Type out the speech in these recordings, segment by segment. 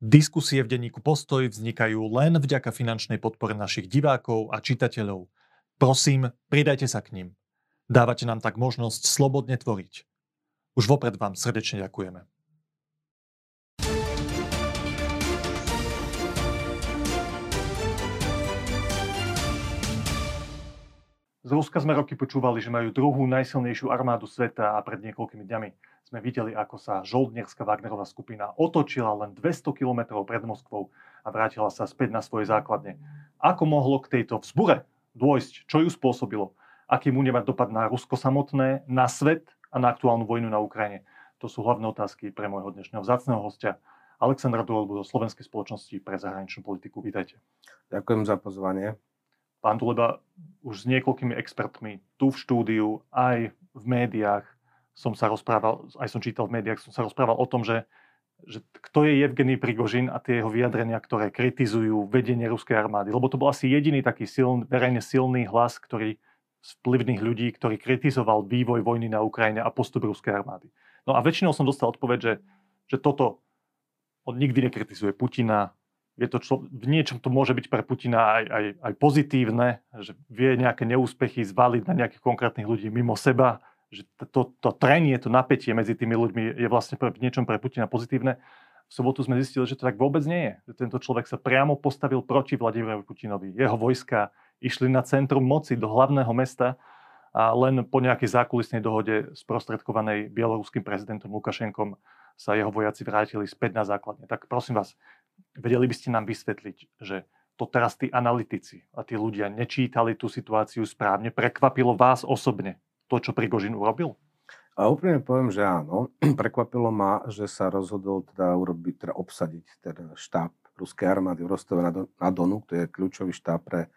Diskusie v denníku Postoj vznikajú len vďaka finančnej podpore našich divákov a čitateľov. Prosím, pridajte sa k ním. Dávate nám tak možnosť slobodne tvoriť. Už vopred vám srdečne ďakujeme. Z Ruska sme roky počúvali, že majú druhú najsilnejšiu armádu sveta a pred niekoľkými dňami sme videli, ako sa žoldnierská Wagnerová skupina otočila len 200 km pred Moskvou a vrátila sa späť na svoje základne. Ako mohlo k tejto vzbure dôjsť? Čo ju spôsobilo? Aký mu nemať dopad na Rusko samotné, na svet a na aktuálnu vojnu na Ukrajine? To sú hlavné otázky pre môjho dnešného vzácného hostia. Alexandra Dolbu zo Slovenskej spoločnosti pre zahraničnú politiku. Vítajte. Ďakujem za pozvanie. Pán Duleba, už s niekoľkými expertmi tu v štúdiu, aj v médiách som sa rozprával, aj som čítal v médiách, som sa rozprával o tom, že, že kto je Evgeny Prigožin a tie jeho vyjadrenia, ktoré kritizujú vedenie ruskej armády. Lebo to bol asi jediný taký silný, verejne silný hlas, ktorý vplyvných ľudí, ktorý kritizoval vývoj vojny na Ukrajine a postup ruskej armády. No a väčšinou som dostal odpoveď, že, že toto on nikdy nekritizuje Putina, je to člo, v niečom to môže byť pre Putina aj, aj, aj pozitívne, že vie nejaké neúspechy zvaliť na nejakých konkrétnych ľudí mimo seba, že to, to trenie, to napätie medzi tými ľuďmi je vlastne pre, niečom pre Putina pozitívne. V sobotu sme zistili, že to tak vôbec nie je. Že tento človek sa priamo postavil proti Vladimirovi Putinovi. Jeho vojska išli na centrum moci do hlavného mesta a len po nejakej zákulisnej dohode sprostredkovanej bieloruským prezidentom Lukašenkom sa jeho vojaci vrátili späť na základne. Tak prosím vás, vedeli by ste nám vysvetliť, že to teraz tí analytici a tí ľudia nečítali tú situáciu správne, prekvapilo vás osobne, to, čo Prigožin urobil? A úplne poviem, že áno. Prekvapilo ma, že sa rozhodol teda urobiť, teda obsadiť ten štáb ruskej armády v Rostove na, Donu, to je kľúčový štáb pre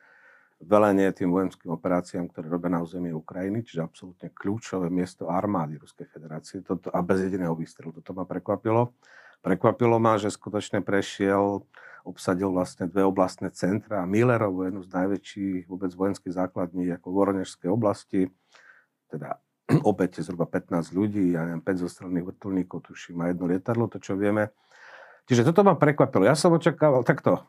velenie tým vojenským operáciám, ktoré robia na území Ukrajiny, čiže absolútne kľúčové miesto armády Ruskej federácie toto, a bez jediného výstrelu. Toto ma prekvapilo. Prekvapilo ma, že skutočne prešiel, obsadil vlastne dve oblastné centra, Millerovu, jednu z najväčších vôbec vojenských základní ako v Voronežskej oblasti, teda obete zhruba 15 ľudí, ja neviem, 5 zostrelných vrtulníkov, tuším, a jedno lietadlo, to čo vieme. Čiže toto ma prekvapilo. Ja som očakával takto.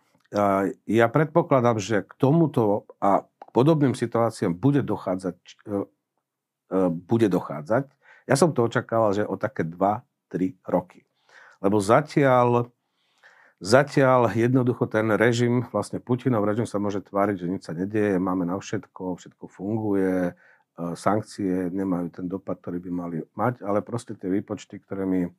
Ja predpokladám, že k tomuto a k podobným situáciám bude dochádzať, e, e, bude dochádzať. Ja som to očakával, že o také 2-3 roky. Lebo zatiaľ, zatiaľ jednoducho ten režim, vlastne Putinov režim sa môže tváriť, že nič sa nedieje, máme na všetko, všetko funguje, sankcie nemajú ten dopad, ktorý by mali mať, ale proste tie výpočty, ktoré mi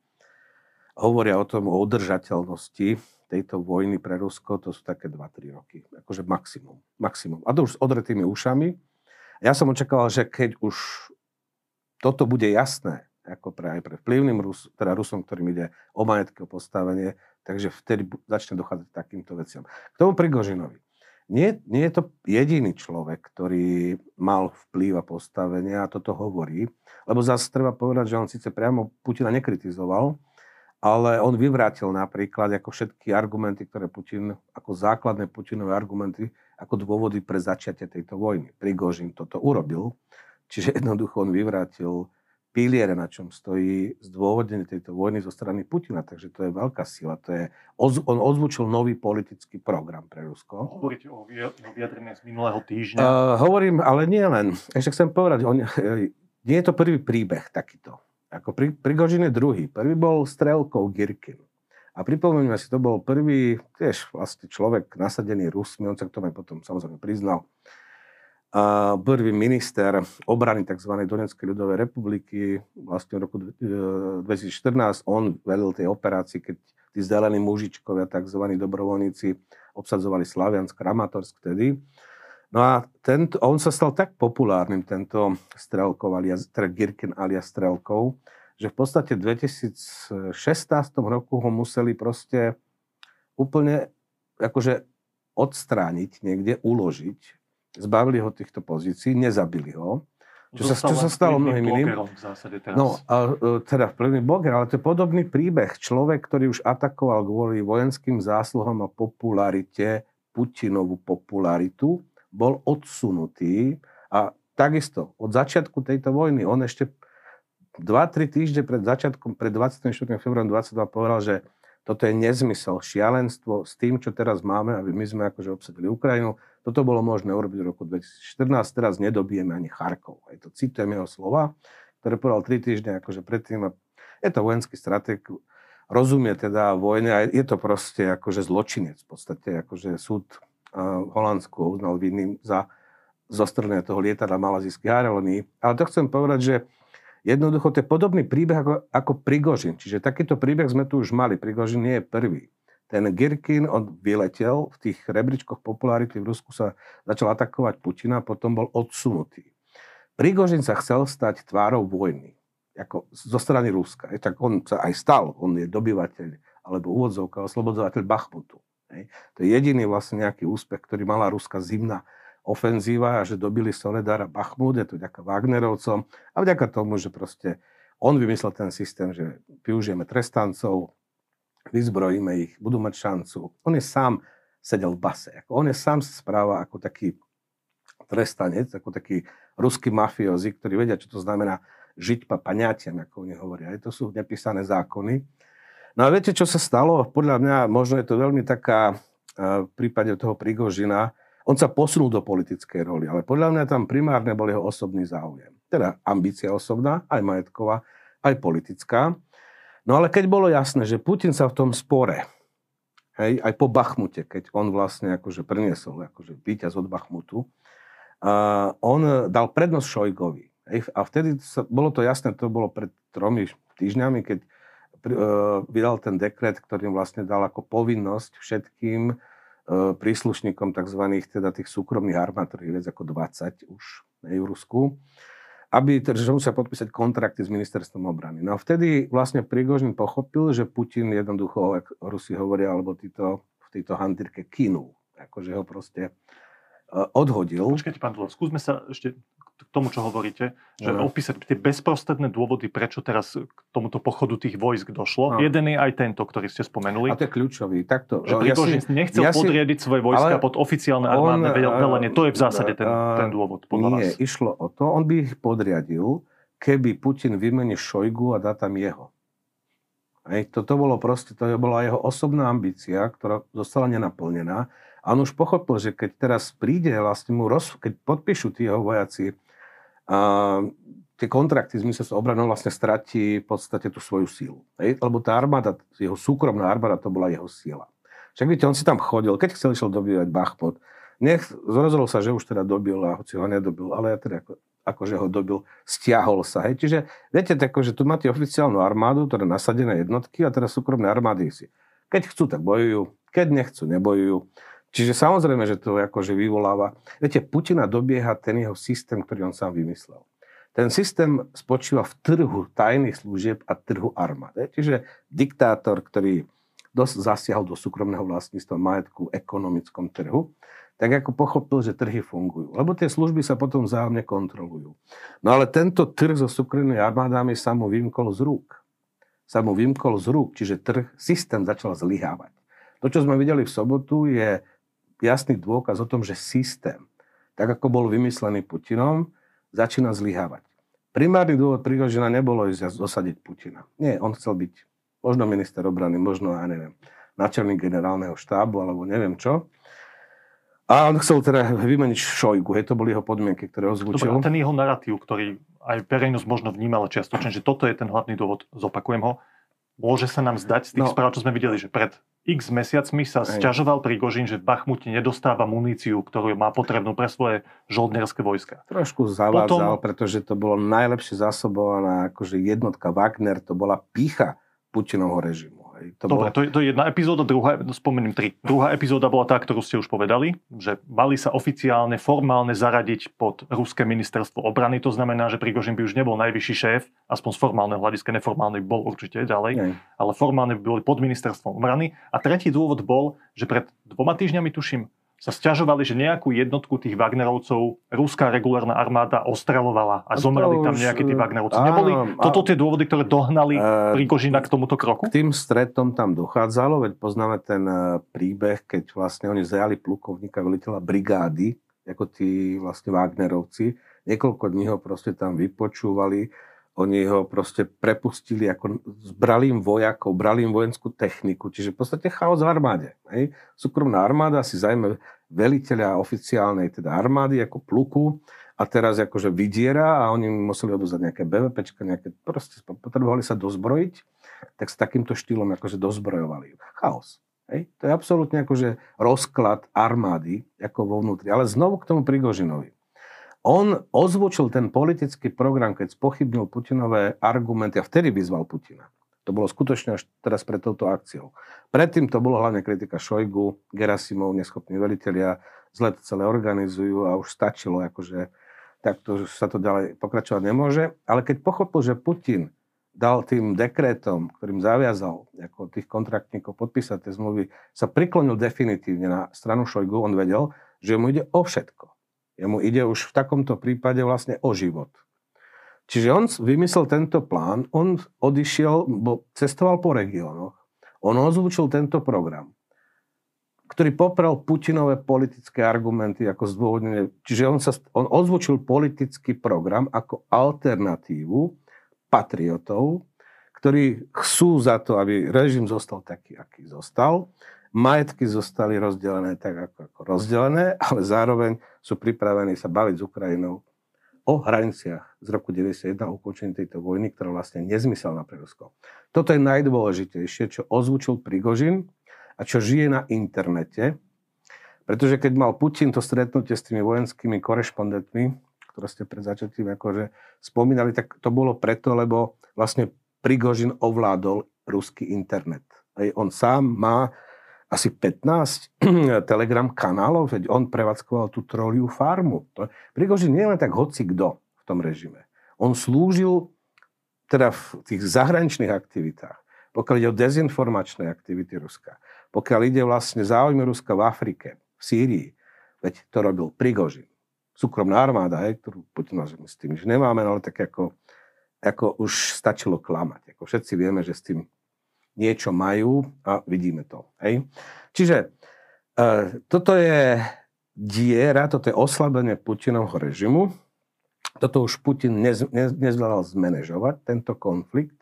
hovoria o tom, o udržateľnosti tejto vojny pre Rusko, to sú také 2-3 roky. Akože maximum. maximum. A to už s odretými ušami. Ja som očakával, že keď už toto bude jasné, ako pre, aj pre vplyvným Rus, teda Rusom, ktorým ide o majetké postavenie, takže vtedy začne dochádzať takýmto veciam. K tomu Prigožinovi. Nie, nie je to jediný človek, ktorý mal vplyv a postavenie a toto hovorí, lebo zase treba povedať, že on síce priamo Putina nekritizoval, ale on vyvrátil napríklad ako všetky argumenty, ktoré Putin, ako základné Putinové argumenty, ako dôvody pre začiatie tejto vojny. Prigožin toto urobil, čiže jednoducho on vyvrátil piliere, na čom stojí zdôvodnenie tejto vojny zo strany Putina. Takže to je veľká sila. To je, on ozvučil nový politický program pre Rusko. Hovoríte o vyjadrení z minulého týždňa? Uh, hovorím, ale nie len. Ešte chcem povedať, on, nie je to prvý príbeh takýto. Ako pri, Prigožin je druhý. Prvý bol strelkou Girkin. A pripomeňme si, to bol prvý tiež vlastne človek nasadený Rusmi, on sa k tomu aj potom samozrejme priznal, prvý minister obrany tzv. Donetskej ľudovej republiky vlastne v roku 2014 on velil tej operácii, keď tí zelení mužičkovia, tzv. dobrovoľníci, obsadzovali Slaviansk, Kramatorsk vtedy. No a tento, on sa stal tak populárnym, tento Strelkov, alias, teda Girkin alias Strelkov, že v podstate v 2016 roku ho museli proste úplne akože odstrániť niekde, uložiť zbavili ho týchto pozícií, nezabili ho. Čo sa, čo sa stalo mnohým iným. No, a, e, teda vplyvný bloger, ale to je podobný príbeh. Človek, ktorý už atakoval kvôli vojenským zásluhom a popularite, Putinovú popularitu, bol odsunutý a takisto od začiatku tejto vojny, on ešte 2-3 týždne pred začiatkom, pred 24. februárom 22 povedal, že Toto je nezmysel, šialenstvo s tým, čo teraz máme, aby my sme akože obsadili Ukrajinu. Toto bolo možné urobiť v roku 2014, teraz nedobijeme ani Charkov. Aj to citujem jeho slova, ktoré povedal tri týždne akože predtým. Je to vojenský stratég, rozumie teda vojne a je to proste akože zločinec. V podstate akože súd v Holandsku uznal vinným za zostrelenie toho lietadla malazijských aerolínií. Ale to chcem povedať, že Jednoducho to je podobný príbeh ako, ako Prigožin. Čiže takýto príbeh sme tu už mali. Prigožin nie je prvý. Ten Girkin, on vyletel v tých rebríčkoch popularity v Rusku sa začal atakovať Putina, potom bol odsunutý. Prigožin sa chcel stať tvárou vojny, ako zo strany Ruska. Je, tak on sa aj stal, on je dobyvateľ, alebo úvodzovka, oslobodzovateľ Bachmutu. Hej. To je jediný vlastne nejaký úspech, ktorý mala ruská zimná ofenzíva a že dobili Soledara Bachmut, je to vďaka Wagnerovcom a vďaka tomu, že proste on vymyslel ten systém, že využijeme trestancov, vyzbrojíme ich, budú mať šancu. On je sám sedel v base. Ako on je sám sa správa ako taký trestanec, ako taký ruský mafiozi, ktorí vedia, čo to znamená žiť pa paňatiam, ako oni hovoria. Aj to sú nepísané zákony. No a viete, čo sa stalo? Podľa mňa možno je to veľmi taká eh, v prípade toho Prigožina, on sa posunul do politickej roli, ale podľa mňa tam primárne bol jeho osobný záujem. Teda ambícia osobná, aj majetková, aj politická. No ale keď bolo jasné, že Putin sa v tom spore, hej, aj po Bachmute, keď on vlastne akože priniesol akože víťaz od Bachmutu, uh, on dal prednosť Šojgovi. Hej, a vtedy sa, bolo to jasné, to bolo pred tromi týždňami, keď uh, vydal ten dekret, ktorým vlastne dal ako povinnosť všetkým E, príslušníkom tzv. Teda tých súkromných armád, ktorých je viac ako 20 už v Rusku, aby, že musia podpísať kontrakty s ministerstvom obrany. No a vtedy vlastne Prigožin pochopil, že Putin jednoducho, ako Rusi hovoria, alebo títo, v tejto hantírke kinul. Akože ho proste uh, odhodil. Počkajte, pán Dlov, skúsme sa ešte k tomu, čo hovoríte, že no. opísať tie bezprostredné dôvody, prečo teraz k tomuto pochodu tých vojsk došlo. No. Jeden je aj tento, ktorý ste spomenuli. A to je kľúčový. Takto, že Prigožin ja si, nechcel ja podriadiť svoje vojska pod oficiálne armádne on, velenie. To je v zásade ten, ten dôvod, podľa nie, vás. išlo o to, on by ich podriadil, keby Putin vymení Šojgu a dá tam jeho. Hej, toto bolo proste, to bola jeho osobná ambícia, ktorá zostala nenaplnená. A on už pochopil, že keď teraz príde vlastne mu roz, keď podpíšu tí jeho vojaci a tie kontrakty s ministerstvom obrany vlastne stratí v podstate tú svoju sílu. Hej? Lebo tá armáda, jeho súkromná armáda, to bola jeho sila. Však viete, on si tam chodil, keď chcel išiel dobývať Bachmut, nech, rozhodol sa, že už teda dobil a hoci ho nedobil, ale ja teda ako, akože ho dobil, stiahol sa. Hej. Čiže viete, tako, že tu máte oficiálnu armádu, ktorá nasadené jednotky a teraz súkromné armády si. Keď chcú, tak bojujú, keď nechcú, nebojujú. Čiže samozrejme, že to akože vyvoláva. Viete, Putina dobieha ten jeho systém, ktorý on sám vymyslel. Ten systém spočíva v trhu tajných služieb a trhu armád. Čiže diktátor, ktorý dosť zasiahol do súkromného vlastníctva majetku v ekonomickom trhu, tak ako pochopil, že trhy fungujú. Lebo tie služby sa potom vzájomne kontrolujú. No ale tento trh so súkromnými armádami sa mu vymkol z rúk. Sa mu vymkol z rúk, čiže trh, systém začal zlyhávať. To, čo sme videli v sobotu, je jasný dôkaz o tom, že systém, tak ako bol vymyslený Putinom, začína zlyhávať. Primárny dôvod Prigožina nebolo ísť dosadiť Putina. Nie, on chcel byť možno minister obrany, možno, ja neviem, načelník generálneho štábu, alebo neviem čo. A on chcel teda vymeniť Šojgu, hej, to boli jeho podmienky, ktoré ozvučil. Dobre, ten jeho narratív, ktorý aj verejnosť možno vnímala čiastočne, že toto je ten hlavný dôvod, zopakujem ho, môže sa nám zdať z tých no, správ, čo sme videli, že pred x mesiacmi sa Aj. sťažoval Prigožin, že v Bachmute nedostáva muníciu, ktorú má potrebnú pre svoje žoldnerské vojska. Trošku zavádzal, Potom... pretože to bolo najlepšie zásobovaná akože jednotka Wagner, to bola pícha Putinovho režimu. Hej. To Dobre, bolo... to, je, to je jedna epizóda, druhá, spomeniem tri. Druhá epizóda bola tá, ktorú ste už povedali, že mali sa oficiálne, formálne zaradiť pod Ruské ministerstvo obrany. To znamená, že Prigožin by už nebol najvyšší šéf, aspoň z formálneho hľadiska, neformálny bol určite ďalej, Nej. ale formálne by boli pod ministerstvom obrany. A tretí dôvod bol, že pred dvoma týždňami, tuším, sa stiažovali, že nejakú jednotku tých Wagnerovcov ruská regulárna armáda ostrelovala a zomreli tam nejakí tí Wagnerovci. Áno, Neboli toto tie dôvody, ktoré dohnali uh, Prigožina k tomuto kroku? K tým stretom tam dochádzalo, veď poznáme ten uh, príbeh, keď vlastne oni zajali plukovníka veliteľa brigády, ako tí vlastne Wagnerovci. Niekoľko dní ho proste tam vypočúvali Oni ho proste prepustili, ako zbrali im vojakov, brali im vojenskú techniku, čiže v podstate chaos v armáde. Hej. Súkromná armáda si zajme veliteľa oficiálnej teda armády ako pluku a teraz akože vydiera a oni museli odozať nejaké BVPčka, nejaké, proste potrebovali sa dozbrojiť, tak s takýmto štýlom akože dozbrojovali. Chaos. Hej. To je absolútne akože rozklad armády ako vo vnútri. Ale znovu k tomu Prigožinovi. On ozvučil ten politický program, keď spochybnil Putinové argumenty a vtedy vyzval Putina. To bolo skutočne až teraz pred touto akciou. Predtým to bolo hlavne kritika Šojgu, Gerasimov, neschopní veliteľia, zle to celé organizujú a už stačilo, akože takto sa to ďalej pokračovať nemôže. Ale keď pochopil, že Putin dal tým dekrétom, ktorým zaviazal ako tých kontraktníkov podpísať tie zmluvy, sa priklonil definitívne na stranu Šojgu, on vedel, že mu ide o všetko. Jemu ide už v takomto prípade vlastne o život. Čiže on vymyslel tento plán, on odišiel, bo cestoval po regiónoch, on ozvučil tento program, ktorý poprel Putinové politické argumenty ako zdôvodnenie. Čiže on, sa, on ozvučil politický program ako alternatívu patriotov, ktorí chcú za to, aby režim zostal taký, aký zostal, majetky zostali rozdelené tak, ako, ako rozdelené, ale zároveň sú pripravení sa baviť s Ukrajinou o hraniciach z roku 91, o ukončení tejto vojny, ktorá vlastne nezmyselná pre Rusko. Toto je najdôležitejšie, čo ozvučil Prigožin a čo žije na internete, pretože keď mal Putin to stretnutie s tými vojenskými korešpondentmi, ktoré ste pred začatím akože spomínali, tak to bolo preto, lebo vlastne Prigožin ovládol ruský internet. Aj on sám má asi 15 telegram kanálov, veď on prevádzkoval tú troliu farmu. Prigožin nie len tak hoci kto v tom režime. On slúžil teda v tých zahraničných aktivitách, pokiaľ ide o dezinformačné aktivity Ruska, pokiaľ ide vlastne záujmy Ruska v Afrike, v Sýrii, veď to robil Prigožin. Súkromná armáda, hej, ktorú Putin s tým už nemáme, ale tak ako, ako už stačilo klamať. Ako všetci vieme, že s tým niečo majú a vidíme to. Hej? Čiže e, toto je diera, toto je oslabenie Putinovho režimu. Toto už Putin nez, nez, nezvládal zmanéžovať, tento konflikt.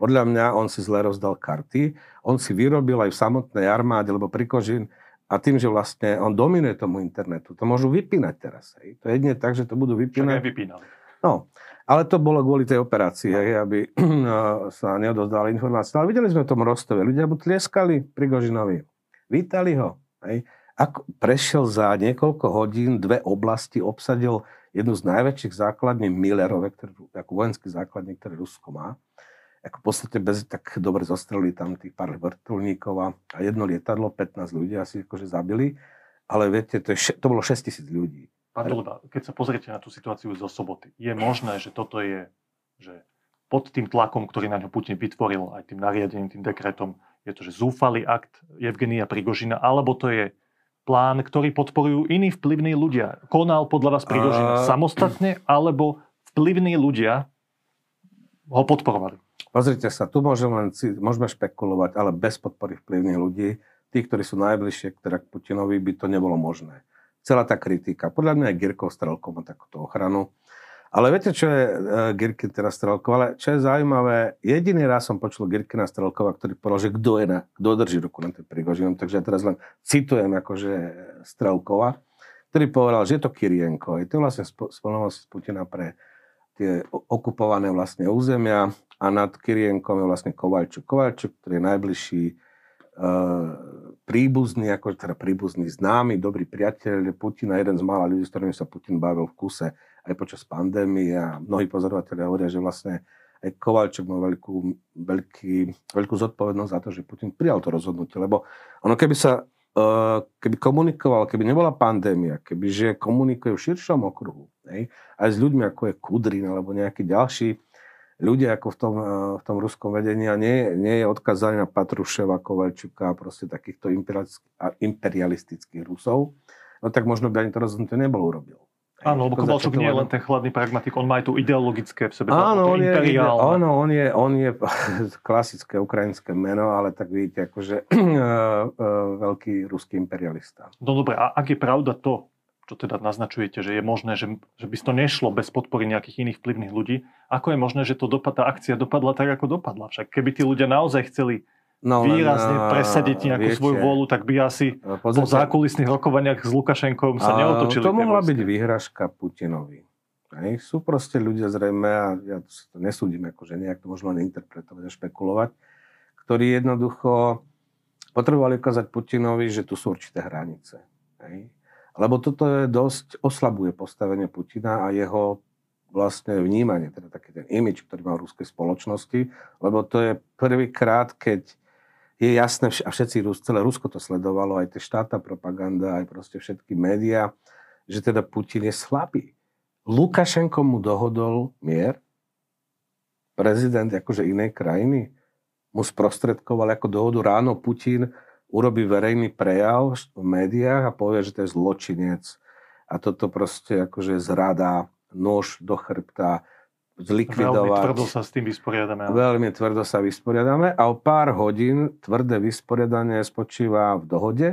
Podľa mňa on si zle rozdal karty. On si vyrobil aj v samotnej armáde, lebo Prikožin a tým, že vlastne on dominuje tomu internetu, to môžu vypínať teraz. Hej. To je jedine tak, že to budú vypínať. Však aj vypínali. No, ale to bolo kvôli tej operácii, aby sa neodozdali informácie. Ale videli sme v tom Rostove. Ľudia mu tlieskali Prigožinovi. Vítali ho. Hej. Ako prešiel za niekoľko hodín dve oblasti, obsadil jednu z najväčších základní Millerove, ako vojenský základní, ktoré Rusko má. Ako v podstate bez, tak dobre zostreli tam tých pár vrtulníkov a, a jedno lietadlo, 15 ľudí asi akože zabili. Ale viete, to, je, to bolo 6 tisíc ľudí. Pán Doleba, keď sa pozriete na tú situáciu zo soboty, je možné, že toto je, že pod tým tlakom, ktorý na ňo Putin vytvoril, aj tým nariadením, tým dekretom, je to, že zúfalý akt Evgenia Prigožina, alebo to je plán, ktorý podporujú iní vplyvní ľudia. Konal podľa vás Prigožina uh... samostatne, alebo vplyvní ľudia ho podporovali? Pozrite sa, tu môžeme, len, môžeme špekulovať, ale bez podpory vplyvných ľudí, tí, ktorí sú najbližšie k Putinovi, by to nebolo možné celá tá kritika. Podľa mňa aj Girkov Strelkov má takúto ochranu. Ale viete, čo je uh, Girkin teraz Strelkov? Ale čo je zaujímavé, jediný raz som počul Girkina Strelkova, ktorý povedal, že kto je na, kto drží ruku na tej Prigožinom. Takže ja teraz len citujem akože Strelkova, ktorý povedal, že je to Kirienko. Je to vlastne spolnomoc Putina pre tie okupované vlastne územia a nad Kirienkom je vlastne Kovalčuk. Kovalčuk, ktorý je najbližší uh, príbuzný, ako teda príbuzný, známy, dobrý priateľ Putina, jeden z mála ľudí, s ktorými sa Putin bavil v kuse aj počas pandémie. A mnohí pozorovateľia hovoria, že vlastne aj Kovalček má veľkú, veľký, veľkú zodpovednosť za to, že Putin prijal to rozhodnutie, lebo ono keby sa uh, keby komunikoval, keby nebola pandémia, keby že komunikuje v širšom okruhu, hej, aj s ľuďmi ako je Kudrin alebo nejaký ďalší, ľudia ako v tom, eh, v tom ruskom vedení a nie, nie je odkazaný na Patruševa, Kovalčuka a proste takýchto imperialistických Rusov, no tak možno by ani to rozhodnutie nebolo urobil. Áno, lebo Kovalčuk nie je len ten chladný pragmatik, on má aj tu ideologické v sebe. Áno, on je, áno on, je, on je klasické ukrajinské meno, ale tak vidíte, akože veľký ruský imperialista. No dobre, a ak je pravda to, čo teda naznačujete, že je možné, že, že by to nešlo bez podpory nejakých iných vplyvných ľudí, ako je možné, že to dopad, tá akcia dopadla tak, ako dopadla? Však keby tí ľudia naozaj chceli no, výrazne len, presadiť nejakú viete, svoju vôľu, tak by asi pozrite, po zákulisných rokovaniach s Lukašenkom sa neotočili. To mohla byť výhražka Putinovi. Hej. Sú proste ľudia zrejme, a ja to nesúdim, akože nejak to možno len interpretovať a špekulovať, ktorí jednoducho potrebovali ukázať Putinovi, že tu sú určité hranice. Hej. Lebo toto je dosť oslabuje postavenie Putina a jeho vlastne vnímanie, teda taký ten imič, ktorý má v ruskej spoločnosti, lebo to je prvýkrát, keď je jasné, a všetci, celé Rusko to sledovalo, aj tie štátna propaganda, aj proste všetky médiá, že teda Putin je slabý. Lukašenko mu dohodol mier, prezident akože inej krajiny, mu sprostredkoval ako dohodu ráno Putin urobí verejný prejav v médiách a povie, že to je zločinec. A toto proste akože zrada, nož do chrbta, zlikvidovať. Veľmi tvrdo sa s tým vysporiadame. Ale... Veľmi tvrdo sa vysporiadame a o pár hodín tvrdé vysporiadanie spočíva v dohode,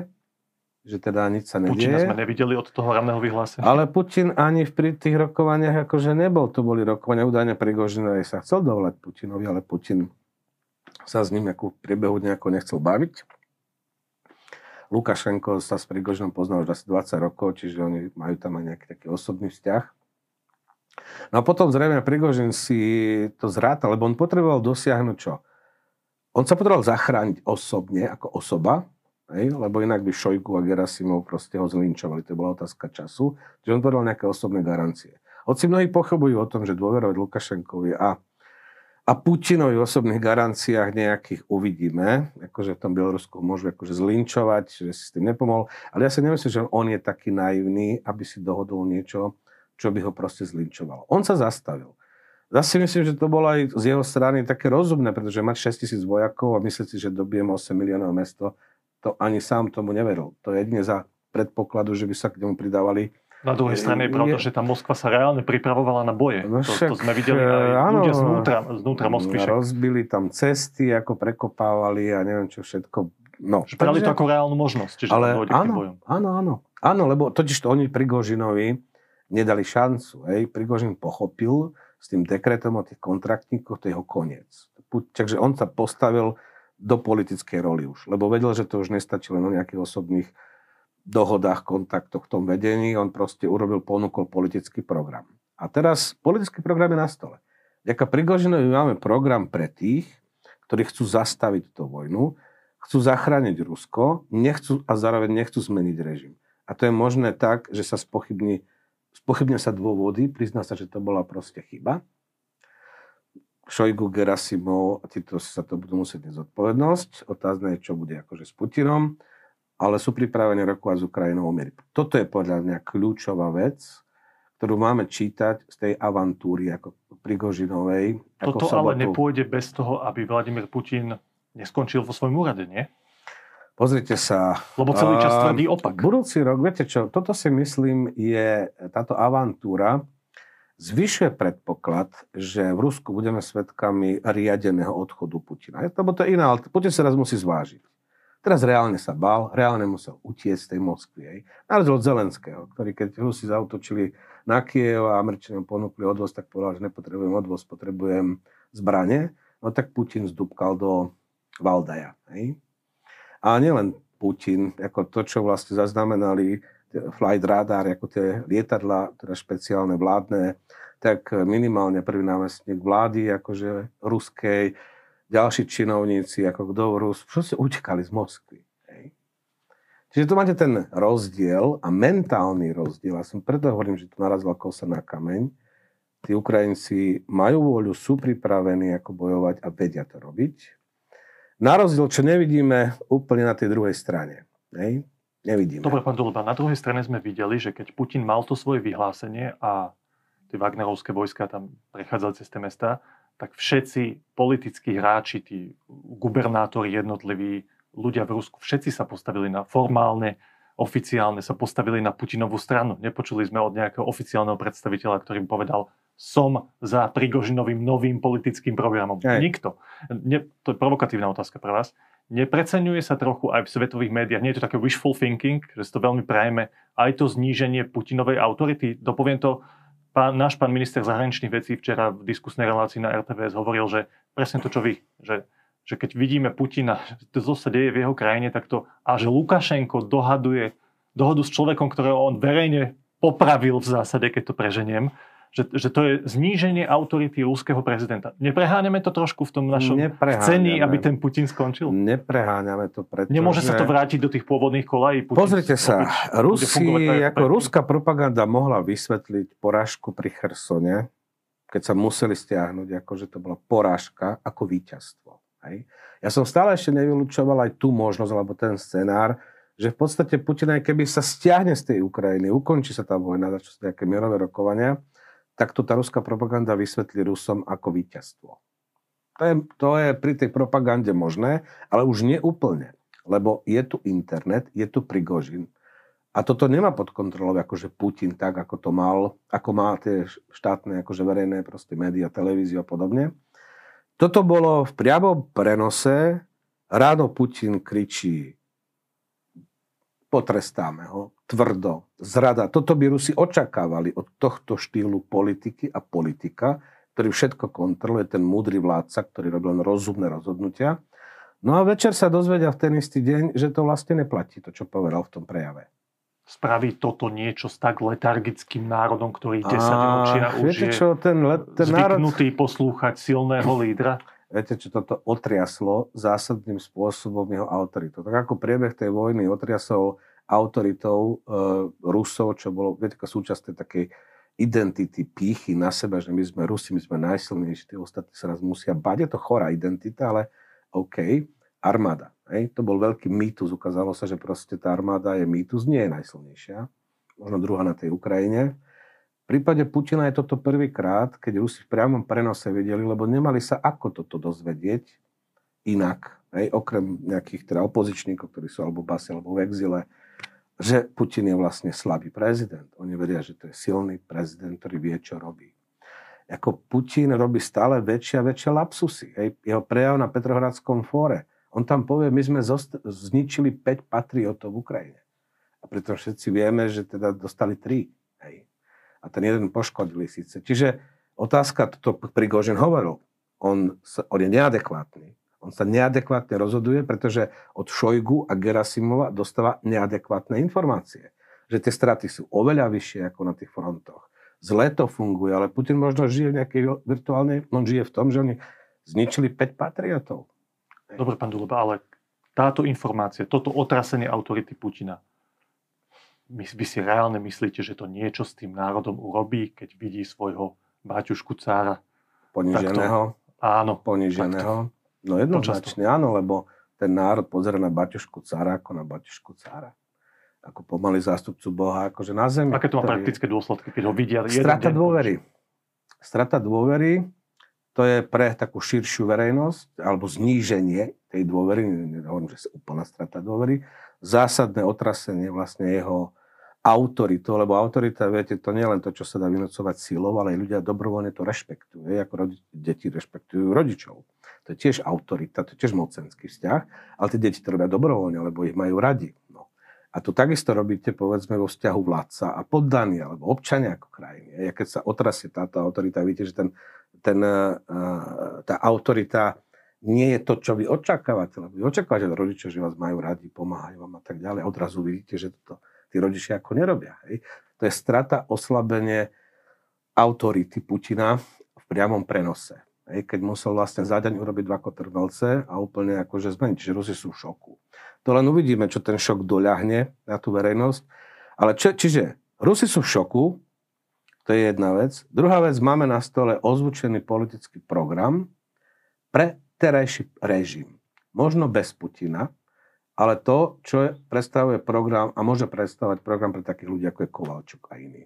že teda nič sa nedieje. Putina sme nevideli od toho ranného vyhlásenia. Ale Putin ani v tých rokovaniach akože nebol. To boli rokovania údajne Prigožinovej sa chcel dovolať Putinovi, ale Putin sa s ním ako v priebehu nejako nechcel baviť. Lukašenko sa s Prigožinom poznal už asi 20 rokov, čiže oni majú tam aj nejaký taký osobný vzťah. No a potom zrejme Prigožin si to zráta, lebo on potreboval dosiahnuť čo? On sa potreboval zachrániť osobne, ako osoba, hej? lebo inak by Šojku a Gerasimov proste ho zlinčovali. To bola otázka času. Čiže on potreboval nejaké osobné garancie. Hoci mnohí pochybujú o tom, že dôverovať Lukašenkovi a a Putinových osobných garanciách nejakých uvidíme. Akože v tom Bielorusku môžu akože zlinčovať, že si s tým nepomohol. Ale ja si nemyslím, že on je taký naivný, aby si dohodol niečo, čo by ho proste zlinčovalo. On sa zastavil. Zase si myslím, že to bolo aj z jeho strany také rozumné, pretože mať 6 tisíc vojakov a myslieť si, že dobijem 8 miliónov mesto, to ani sám tomu neveril. To je jedine za predpokladu, že by sa k nemu pridávali na druhej strane je pravda, že tá Moskva sa reálne pripravovala na boje. No však, to, to sme videli aj áno, ľudia znútra, znútra Moskvy. Však. Rozbili tam cesty, ako prekopávali a neviem čo všetko. No, že takže, to ako reálnu možnosť, čiže ale áno, bojom. áno, áno. Áno, lebo totiž to oni Prigožinovi nedali šancu. Hej. Prigožin pochopil s tým dekretom o tých kontraktníkoch, to je jeho koniec. Takže on sa postavil do politickej roli už, lebo vedel, že to už nestačí len o nejakých osobných dohodách, kontaktoch, v tom vedení. On proste urobil, ponúkol politický program. A teraz politický program je na stole. Ďaká Prigožinovi máme program pre tých, ktorí chcú zastaviť tú vojnu, chcú zachrániť Rusko, nechcú a zároveň nechcú zmeniť režim. A to je možné tak, že sa spochybní, spochybnia sa dôvody, prizná sa, že to bola proste chyba. Šojgu, Gerasimov, títo sa to budú musieť nezodpovednosť. Otázne je, čo bude akože s Putinom ale sú pripravení rokovať s Ukrajinou o miery. Toto je podľa mňa kľúčová vec, ktorú máme čítať z tej avantúry ako Prigožinovej. Toto ale nepôjde bez toho, aby Vladimír Putin neskončil vo svojom úrade, nie? Pozrite sa. Lebo celý čas tvrdí opak. Budúci rok, viete čo, toto si myslím je, táto avantúra zvyšuje predpoklad, že v Rusku budeme svedkami riadeného odchodu Putina. Lebo to je iná, ale Putin sa raz musí zvážiť. Teraz reálne sa bal, reálne musel utiecť z tej Moskvy. Hej. Na od Zelenského, ktorý keď Rusi zautočili na Kiev a Američanom ponúkli odvoz, tak povedal, že nepotrebujem odvoz, potrebujem zbranie. No tak Putin zdúbkal do Valdaja. Hej. A nielen Putin, ako to, čo vlastne zaznamenali flight radar, ako tie lietadla, teda špeciálne vládne, tak minimálne prvý námestník vlády, akože ruskej, ďalší činovníci, ako kto Rus, všetci utekali z Moskvy. Hej. Čiže tu máte ten rozdiel a mentálny rozdiel. A som preto hovorím, že tu narazila kosa na kameň. Tí Ukrajinci majú vôľu, sú pripravení ako bojovať a vedia to robiť. Na rozdiel, čo nevidíme úplne na tej druhej strane. Hej? Nevidíme. Dobre, pán Doluba, na druhej strane sme videli, že keď Putin mal to svoje vyhlásenie a tie Wagnerovské vojska tam prechádzali cez tie mesta, tak všetci politickí hráči, tí gubernátori jednotliví, ľudia v Rusku, všetci sa postavili na formálne, oficiálne, sa postavili na Putinovú stranu. Nepočuli sme od nejakého oficiálneho predstaviteľa, ktorý povedal, som za Prigožinovým novým politickým programom. Aj. Nikto. Ne, to je provokatívna otázka pre vás. nepreceňuje sa trochu aj v svetových médiách, nie je to také wishful thinking, že si to veľmi prajeme, aj to zníženie Putinovej autority. Dopoviem to, pán, náš pán minister zahraničných vecí včera v diskusnej relácii na RTVS hovoril, že presne to, čo vy, že, že keď vidíme Putina, to sa deje v jeho krajine, tak to, a že Lukašenko dohaduje dohodu s človekom, ktorého on verejne popravil v zásade, keď to preženiem, že, že to je zníženie autority ruského prezidenta. Nepreháňame to trošku v tom našom cení, aby ten Putin skončil? Nepreháňame to, pretože... Nemôže sa to vrátiť do tých pôvodných kolají? Putin Pozrite sa, Rusi, ako ruská propaganda mohla vysvetliť porážku pri Chersone, keď sa museli stiahnuť, ako že to bola porážka ako víťazstvo. Hej? Ja som stále ešte nevylučoval aj tú možnosť, alebo ten scenár, že v podstate Putin, aj keby sa stiahne z tej Ukrajiny, ukončí sa tá vojna, začnú nejaké mierové rokovania, tak to tá ruská propaganda vysvetlí Rusom ako víťazstvo. To je, to je pri tej propagande možné, ale už nie úplne. Lebo je tu internet, je tu Prigožin. A toto nemá pod kontrolou akože Putin tak, ako to mal, ako má tie štátne akože verejné proste médiá, televíziu a podobne. Toto bolo v priamom prenose. Ráno Putin kričí potrestáme ho tvrdo, zrada. Toto by Rusi očakávali od tohto štýlu politiky a politika, ktorý všetko kontroluje, ten múdry vládca, ktorý robil len rozumné rozhodnutia. No a večer sa dozvedia v ten istý deň, že to vlastne neplatí, to, čo povedal v tom prejave. Spraví toto niečo s tak letargickým národom, ktorý 10 ročia už je čo, ten, let, ten národ... poslúchať silného lídra? Viete, čo toto otriaslo zásadným spôsobom jeho autoritu. Tak ako priebeh tej vojny otriasol autoritou e, Rusov, čo bolo viete, súčasť tej takej identity, pýchy na seba, že my sme Rusi, my sme najsilnejší, tí ostatní sa nás musia bať. Je to chorá identita, ale OK, armáda. Hej? To bol veľký mýtus. Ukázalo sa, že proste tá armáda je mýtus, nie je najsilnejšia. Možno druhá na tej Ukrajine. V prípade Putina je toto prvýkrát, keď Rusi v priamom prenose vedeli, lebo nemali sa ako toto dozvedieť inak, hej, okrem nejakých teda opozičníkov, ktorí sú alebo basi, alebo v exile, že Putin je vlastne slabý prezident. Oni vedia, že to je silný prezident, ktorý vie, čo robí. Ako Putin robí stále väčšie a väčšie lapsusy. Hej. Jeho prejav na Petrohradskom fóre. On tam povie, my sme zost- zničili 5 patriotov v Ukrajine. A pritom všetci vieme, že teda dostali 3. Hej a ten jeden poškodili síce. Čiže otázka, to Prigožin hovoril, on, sa, on je neadekvátny. On sa neadekvátne rozhoduje, pretože od Šojgu a Gerasimova dostáva neadekvátne informácie. Že tie straty sú oveľa vyššie ako na tých frontoch. Zle to funguje, ale Putin možno žije v nejakej virtuálnej, on žije v tom, že oni zničili 5 patriotov. Dobre, pán Duleba, ale táto informácia, toto otrasenie autority Putina, my, vy si reálne myslíte, že to niečo s tým národom urobí, keď vidí svojho baťušku cára? Poniženého? Takto, áno. Poniženého? Takto. No jednoznačne áno, lebo ten národ pozera na baťušku cára ako na baťušku cára. Ako pomalý zástupcu Boha, akože na zemi. Aké to má praktické dôsledky, keď ho vidia? Strata dôvery. Strata dôvery, to je pre takú širšiu verejnosť, alebo zníženie tej dôvery, nehovorím, že je úplná strata dôvery, zásadné otrasenie vlastne jeho autoritu, lebo autorita, viete, to nie je len to, čo sa dá vynocovať silou, ale aj ľudia dobrovoľne to rešpektujú, ako rodi- deti rešpektujú rodičov. To je tiež autorita, to je tiež mocenský vzťah, ale tie deti to robia dobrovoľne, lebo ich majú radi. No. A to takisto robíte, povedzme, vo vzťahu vládca a poddaní, alebo občania ako krajiny. Ja keď sa otrasie táto autorita, vidíte, že ten, ten, tá autorita nie je to, čo vy očakávate, lebo vy očakávate od rodičov, že vás majú radi, pomáhajú vám a tak ďalej. Odrazu vidíte, že to tí rodičia ako nerobia. Hej. To je strata, oslabenie autority Putina v priamom prenose. Hej. Keď musel vlastne za deň urobiť dva kotrmelce a úplne akože zmeniť. Čiže Rusi sú v šoku. To len uvidíme, čo ten šok doľahne na tú verejnosť. Ale čo, čiže Rusi sú v šoku, to je jedna vec. Druhá vec, máme na stole ozvučený politický program pre terajší režim. Možno bez Putina, ale to, čo je, predstavuje program a môže predstavovať program pre takých ľudí, ako je Kovalčuk a iní.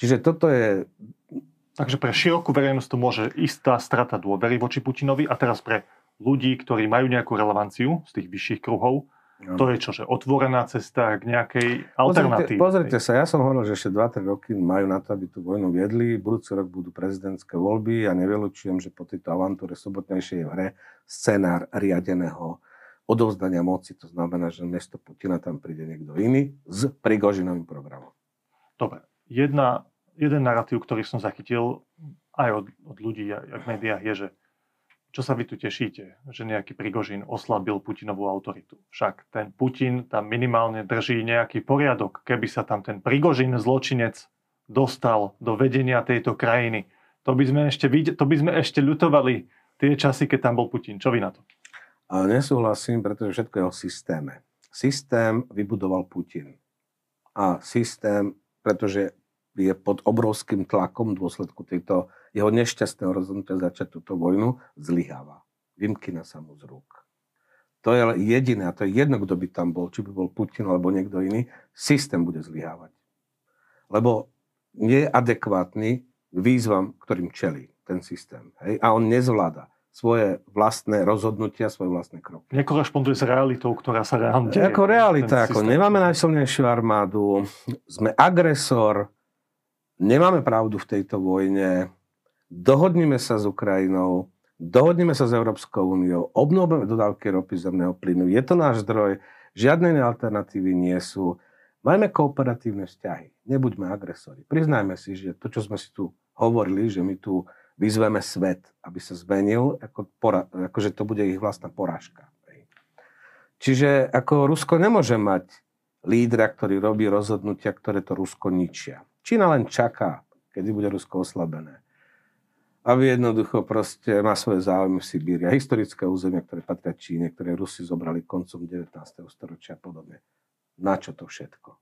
Čiže toto je... Takže pre širokú verejnosť to môže istá strata dôvery voči Putinovi a teraz pre ľudí, ktorí majú nejakú relevanciu z tých vyšších kruhov, No. To je čo, že otvorená cesta k nejakej alternatíve. Pozrite, pozrite sa, ja som hovoril, že ešte 2-3 roky majú na to, aby tú vojnu viedli. Budúci rok budú prezidentské voľby a ja nevylučujem, že po tejto avantúre sobotnejšej je v hre scenár riadeného odovzdania moci. To znamená, že miesto Putina tam príde niekto iný s Prigožinovým programom. Dobre. Jedna, jeden narratív, ktorý som zachytil aj od, od ľudí, aj v médiách, je, že čo sa vy tu tešíte, že nejaký Prigožin oslabil Putinovú autoritu. Však ten Putin tam minimálne drží nejaký poriadok. Keby sa tam ten Prigožin, zločinec, dostal do vedenia tejto krajiny, to by sme ešte, to by sme ešte ľutovali tie časy, keď tam bol Putin. Čo vy na to? Nesúhlasím, pretože všetko je o systéme. Systém vybudoval Putin. A systém, pretože je pod obrovským tlakom v dôsledku tejto jeho nešťastného rozhodnutia začať túto vojnu, zlyháva. Vymkina sa mu z rúk. To je jediné, a to je jedno, kto by tam bol, či by bol Putin alebo niekto iný, systém bude zlyhávať. Lebo nie je adekvátny k výzvam, ktorým čelí ten systém. Hej? A on nezvláda svoje vlastné rozhodnutia, svoje vlastné kroky. Nekorešponduje s realitou, ktorá sa reálne deje. Ako realita, ako nemáme najsilnejšiu armádu, sme agresor, nemáme pravdu v tejto vojne, dohodnime sa s Ukrajinou, dohodnime sa s Európskou úniou, obnovíme dodávky ropy zemného plynu, je to náš zdroj, žiadne alternatívy nie sú. Majme kooperatívne vzťahy, nebuďme agresori. Priznajme si, že to, čo sme si tu hovorili, že my tu vyzveme svet, aby sa zmenil, ako, pora, ako že to bude ich vlastná porážka. Čiže ako Rusko nemôže mať lídra, ktorý robí rozhodnutia, ktoré to Rusko ničia. Čína len čaká, kedy bude Rusko oslabené. Aby jednoducho proste má svoje záujmy v Sibíri historické územia, ktoré patria Číne, ktoré Rusi zobrali koncom 19. storočia a podobne. Na čo to všetko?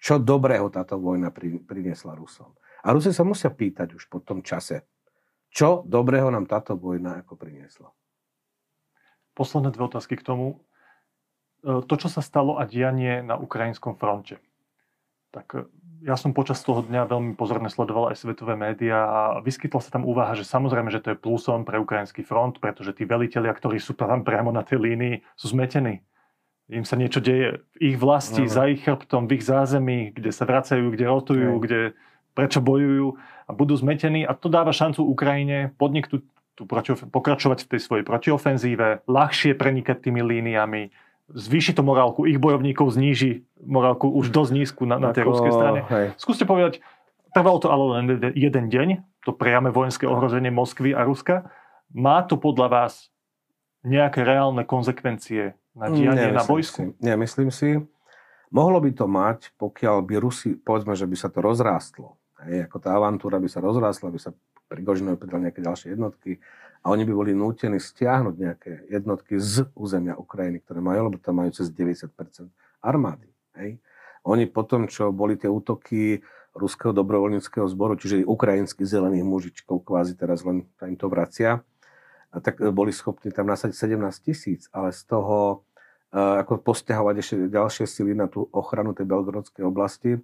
Čo dobrého táto vojna priniesla Rusom? A Rusi sa musia pýtať už po tom čase, čo dobrého nám táto vojna ako priniesla? Posledné dve otázky k tomu. E, to, čo sa stalo a dianie na ukrajinskom fronte. Tak e, ja som počas toho dňa veľmi pozorne sledoval aj svetové médiá a vyskytla sa tam úvaha, že samozrejme, že to je plusom pre ukrajinský front, pretože tí velitelia, ktorí sú tam priamo na tej línii, sú zmetení. Im sa niečo deje v ich vlasti, no, no. za ich chrbtom, v ich zázemí, kde sa vracajú, kde rotujú, no. kde prečo bojujú a budú zmetení a to dáva šancu Ukrajine podniknúť tú pokračovať v tej svojej protiofenzíve, ľahšie prenikať tými líniami, zvýši to morálku ich bojovníkov, zníži morálku už dosť nízku na, na tej Ako, ruskej strane. Hej. Skúste povedať, trvalo to ale len jeden deň, to priame vojenské ohrozenie Moskvy a Ruska. Má to podľa vás nejaké reálne konsekvencie na dianie na vojsku? Si. Nemyslím si. Mohlo by to mať, pokiaľ by Rusi, povedzme, že by sa to rozrástlo Hej, ako tá avantúra by sa rozrásla, by sa Prigožinovi pridali nejaké ďalšie jednotky a oni by boli nútení stiahnuť nejaké jednotky z územia Ukrajiny, ktoré majú, lebo tam majú cez 90% armády. Hej. Oni potom, čo boli tie útoky ruského dobrovoľníckého zboru, čiže ukrajinských zelených mužičkov, kvázi teraz len im to vracia, a tak boli schopní tam nasadiť 17 tisíc, ale z toho uh, ako postiahovať ešte ďalšie sily na tú ochranu tej belgorodskej oblasti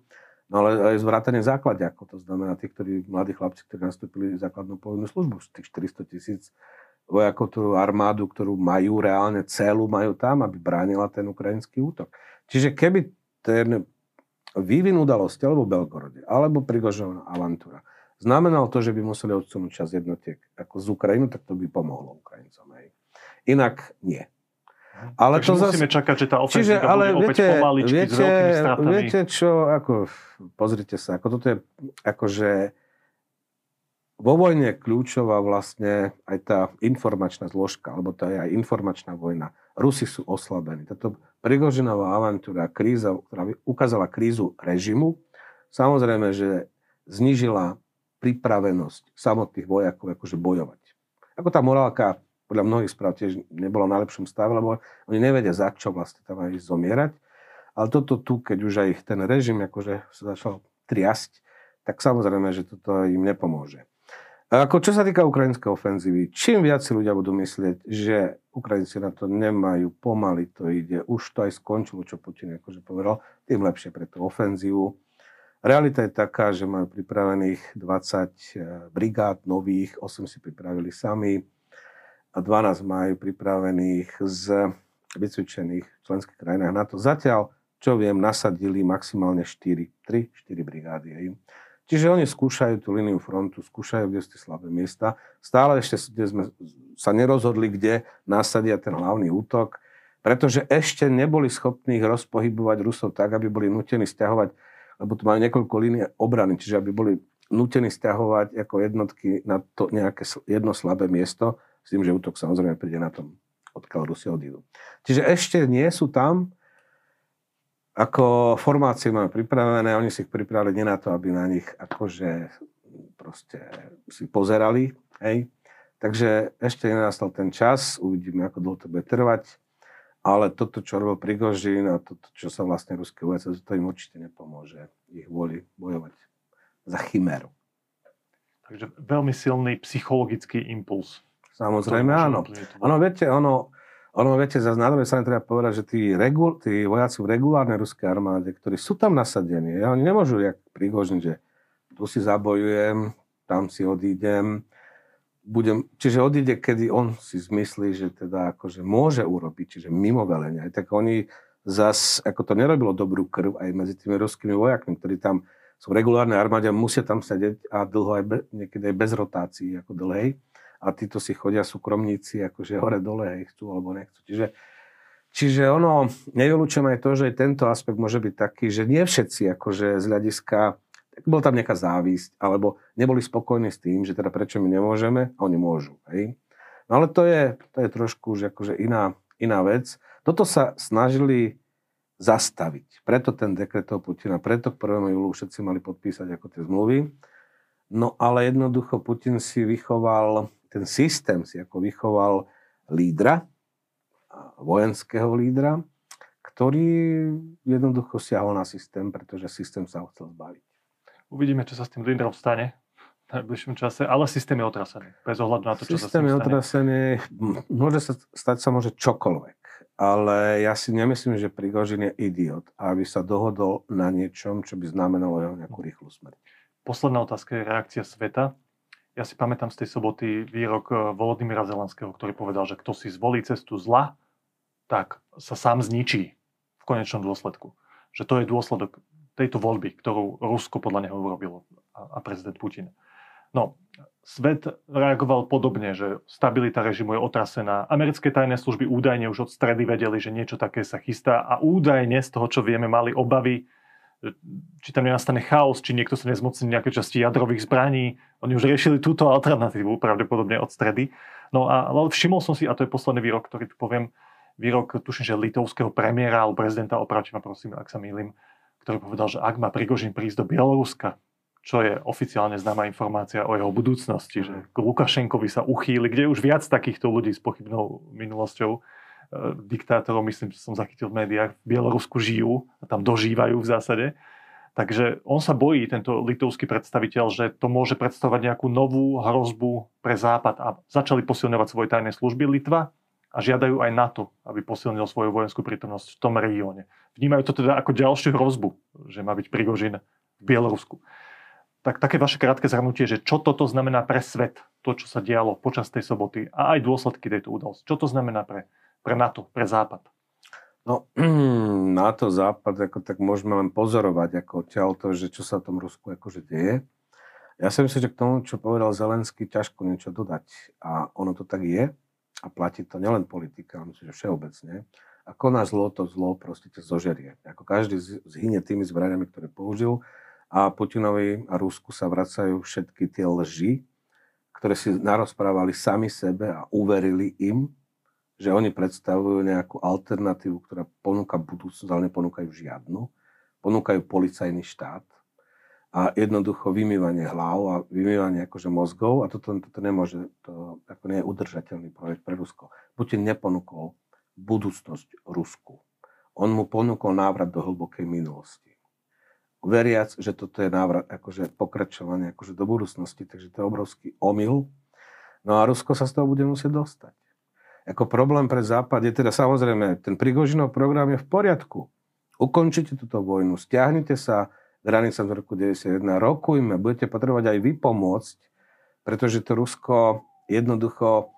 No ale aj zvrátanie ako to znamená tí, ktorí, mladí chlapci, ktorí nastúpili základnú povinnú službu, z tých 400 tisíc vojakov, tú armádu, ktorú majú reálne celú, majú tam, aby bránila ten ukrajinský útok. Čiže keby ten vývin udalosti, alebo Belgorode, alebo Prigožová avantúra, znamenal to, že by museli odsunúť čas jednotiek ako z Ukrajinu, tak to by pomohlo Ukrajincom. Hej. Inak nie. Ale Takže to musíme zase... čakať, že tá ofenzíva Čiže, ale bude opäť viete, pomaličky viete, s veľkými stratami. Viete čo, ako, pozrite sa, ako toto je, akože vo vojne je kľúčová vlastne aj tá informačná zložka, alebo to je aj informačná vojna. Rusi sú oslabení. Táto Prigožinová avantúra, kríza, ktorá ukázala krízu režimu, samozrejme, že znižila pripravenosť samotných vojakov akože bojovať. Ako tá morálka podľa mnohých správ tiež nebolo v najlepšom stave, lebo oni nevedia, za čo vlastne tam aj zomierať. Ale toto tu, keď už aj ten režim akože sa začal triasť, tak samozrejme, že toto im nepomôže. Ako čo sa týka ukrajinskej ofenzívy, čím viac si ľudia budú myslieť, že Ukrajinci na to nemajú, pomaly to ide, už to aj skončilo, čo Putin akože povedal, tým lepšie pre tú ofenzívu. Realita je taká, že majú pripravených 20 eh, brigád nových, 8 si pripravili sami, a 12 majú pripravených z vycvičených členských krajinách NATO. Zatiaľ, čo viem, nasadili maximálne 4, 3, 4 brigády. Čiže oni skúšajú tú líniu frontu, skúšajú, kde sú slabé miesta. Stále ešte kde sme sa nerozhodli, kde nasadia ten hlavný útok. pretože ešte neboli schopní ich rozpohybovať Rusov tak, aby boli nutení stiahovať, lebo tu majú niekoľko línie obrany, čiže aby boli nutení stiahovať ako jednotky na to nejaké jedno slabé miesto, s tým, že útok samozrejme príde na tom, odkiaľ Rusi odídu. Čiže ešte nie sú tam, ako formácie máme pripravené, oni si ich pripravili nie na to, aby na nich akože proste si pozerali, hej. Takže ešte nenastal ten čas, uvidíme, ako dlho to bude trvať. Ale toto, čo robil Prigožín a toto, čo sa vlastne ruské vojce, to im určite nepomôže ich vôli bojovať za chimeru. Takže veľmi silný psychologický impuls. Samozrejme, áno. Ono, viete, ono, ono, viete, za na druhej strane treba povedať, že tí, regul, tí vojaci v regulárnej ruskej armáde, ktorí sú tam nasadení, ja, oni nemôžu, jak Prigožin, že tu si zabojujem, tam si odídem, budem, čiže odíde, kedy on si zmyslí, že teda akože môže urobiť, čiže mimo velenia. Tak oni zas, ako to nerobilo dobrú krv aj medzi tými ruskými vojakmi, ktorí tam sú v regulárnej armáde musia tam sedieť a dlho aj be, niekedy aj bez rotácií ako dlhej. A títo si chodia súkromníci akože hore-dole, aj chcú alebo nechcú. Čiže, čiže ono, nevylučujem aj to, že tento aspekt môže byť taký, že nie všetci akože z hľadiska bol tam nejaká závisť, alebo neboli spokojní s tým, že teda prečo my nemôžeme, a oni môžu. Hej? No ale to je, to je trošku že akože iná, iná vec. Toto sa snažili zastaviť. Preto ten dekret toho Putina, preto k 1. júlu všetci mali podpísať ako tie zmluvy. No ale jednoducho Putin si vychoval, ten systém si ako vychoval lídra, vojenského lídra, ktorý jednoducho siahol na systém, pretože systém sa ho chcel zbaviť. Uvidíme, čo sa s tým lídrom stane v najbližšom čase, ale systém je otrasený. Bez ohľadu na to, čo systém sa s tým je otrasený. Môže sa stať sa môže čokoľvek. Ale ja si nemyslím, že Prigožin je idiot, aby sa dohodol na niečom, čo by znamenalo jeho nejakú rýchlu smrť. Posledná otázka je reakcia sveta. Ja si pamätám z tej soboty výrok eh, Volodymyra Zelenského, ktorý povedal, že kto si zvolí cestu zla, tak sa sám zničí v konečnom dôsledku. Že to je dôsledok tejto voľby, ktorú Rusko podľa neho urobilo a, prezident Putin. No, svet reagoval podobne, že stabilita režimu je otrasená. Americké tajné služby údajne už od stredy vedeli, že niečo také sa chystá a údajne z toho, čo vieme, mali obavy, či tam nenastane chaos, či niekto sa nezmocní nejaké časti jadrových zbraní. Oni už riešili túto alternatívu pravdepodobne od stredy. No a ale všimol som si, a to je posledný výrok, ktorý tu poviem, výrok, tuším, že litovského premiéra alebo prezidenta, opravte ma prosím, ak sa mýlim, ktorý povedal, že ak má Prigožin prísť do Bieloruska, čo je oficiálne známa informácia o jeho budúcnosti, že k Lukašenkovi sa uchýli, kde už viac takýchto ľudí s pochybnou minulosťou, diktátorov, myslím, že som zachytil v médiách, v Bielorusku žijú a tam dožívajú v zásade. Takže on sa bojí, tento litovský predstaviteľ, že to môže predstavovať nejakú novú hrozbu pre Západ a začali posilňovať svoje tajné služby Litva a žiadajú aj NATO, aby posilnil svoju vojenskú prítomnosť v tom regióne. Vnímajú to teda ako ďalšiu hrozbu, že má byť Prigožin v Bielorusku. Tak také vaše krátke zhrnutie, že čo toto znamená pre svet, to, čo sa dialo počas tej soboty a aj dôsledky tejto udalosti. Čo to znamená pre, pre NATO, pre Západ? No, NATO, Západ, ako tak môžeme len pozorovať, ako to, že čo sa v tom Rusku akože deje. Ja si myslím, že k tomu, čo povedal Zelenský, ťažko niečo dodať. A ono to tak je a platí to nielen politika, myslím, že všeobecne, a koná zlo, to zlo proste ťa zožerie. Ako každý zhynie tými zbraniami, ktoré použil a Putinovi a Rusku sa vracajú všetky tie lži, ktoré si narozprávali sami sebe a uverili im, že oni predstavujú nejakú alternatívu, ktorá ponúka budúcnosť, ale neponúkajú žiadnu. Ponúkajú policajný štát, a jednoducho vymývanie hlav a vymývanie akože mozgov a toto, toto nemôže, to ako nie je udržateľný projekt pre Rusko. Putin neponúkol budúcnosť Rusku. On mu ponúkol návrat do hlbokej minulosti. Veriac, že toto je návrat, akože pokračovanie akože do budúcnosti, takže to je obrovský omyl. No a Rusko sa z toho bude musieť dostať. Ako problém pre Západ je teda samozrejme, ten Prigožinov program je v poriadku. Ukončite túto vojnu, stiahnite sa hranicám z roku 91. Rokujme, budete potrebovať aj vy pomôcť, pretože to Rusko jednoducho,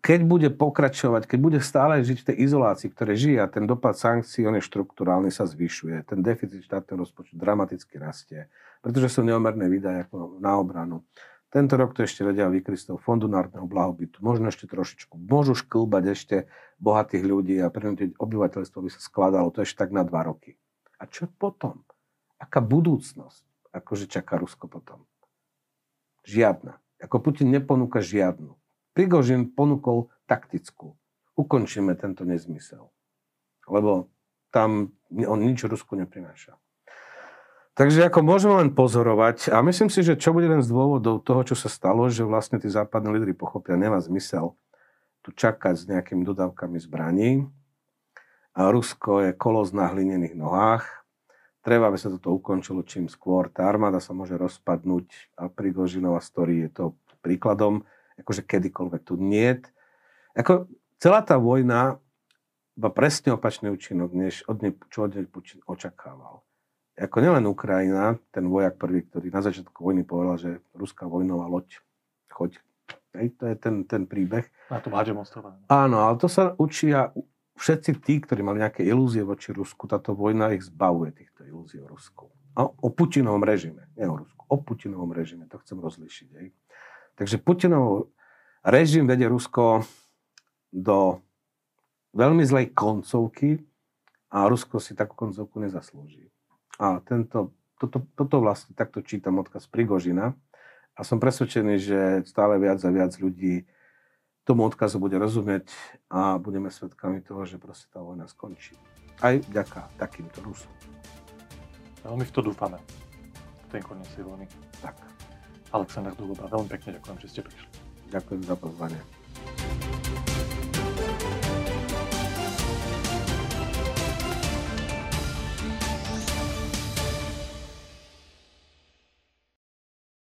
keď bude pokračovať, keď bude stále žiť v tej izolácii, ktoré žije a ten dopad sankcií, on je štruktúrálny, sa zvyšuje. Ten deficit štátneho rozpočtu dramaticky rastie, pretože sú neomerné výdaje ako na obranu. Tento rok to ešte vedia vykryť z toho fondu národného blahobytu. Možno ešte trošičku. Môžu šklbať ešte bohatých ľudí a prinútiť obyvateľstvo by sa skladalo. To ešte tak na dva roky. A čo potom? Aká budúcnosť? Akože čaká Rusko potom? Žiadna. Ako Putin neponúka žiadnu. Prigožin ponúkol taktickú. Ukončíme tento nezmysel. Lebo tam on nič Rusku neprináša. Takže ako môžeme len pozorovať a myslím si, že čo bude jeden z dôvodov toho, čo sa stalo, že vlastne tí západní lídry pochopia, nemá zmysel tu čakať s nejakými dodávkami zbraní. A Rusko je kolos na hlinených nohách. Treba, aby sa toto ukončilo čím skôr. Tá armáda sa môže rozpadnúť a Prigožinova story je to príkladom, akože kedykoľvek tu nie. Ako celá tá vojna má presne opačný účinok, než od nej, čo od nej očakával ako nielen Ukrajina, ten vojak prvý, ktorý na začiatku vojny povedal, že ruská vojnová loď, choď. Hej, to je ten, ten príbeh. Na tom hádžem ostrova. Áno, ale to sa učia všetci tí, ktorí mali nejaké ilúzie voči Rusku, táto vojna ich zbavuje týchto ilúzií o Rusku. A o Putinovom režime, nie o Rusku, o Putinovom režime, to chcem rozlišiť. Hej. Takže Putinov režim vedie Rusko do veľmi zlej koncovky a Rusko si takú koncovku nezaslúži. A tento, toto, toto vlastne takto čítam odkaz Prigožina a som presvedčený, že stále viac a viac ľudí tomu odkazu bude rozumieť a budeme svedkami toho, že proste tá vojna skončí. Aj vďaka takýmto Rusom. Veľmi v to dúfame. Ten koniec tej vojny. Tak. Aleksandr Duluba, veľmi pekne ďakujem, že ste prišli. Ďakujem za pozvanie.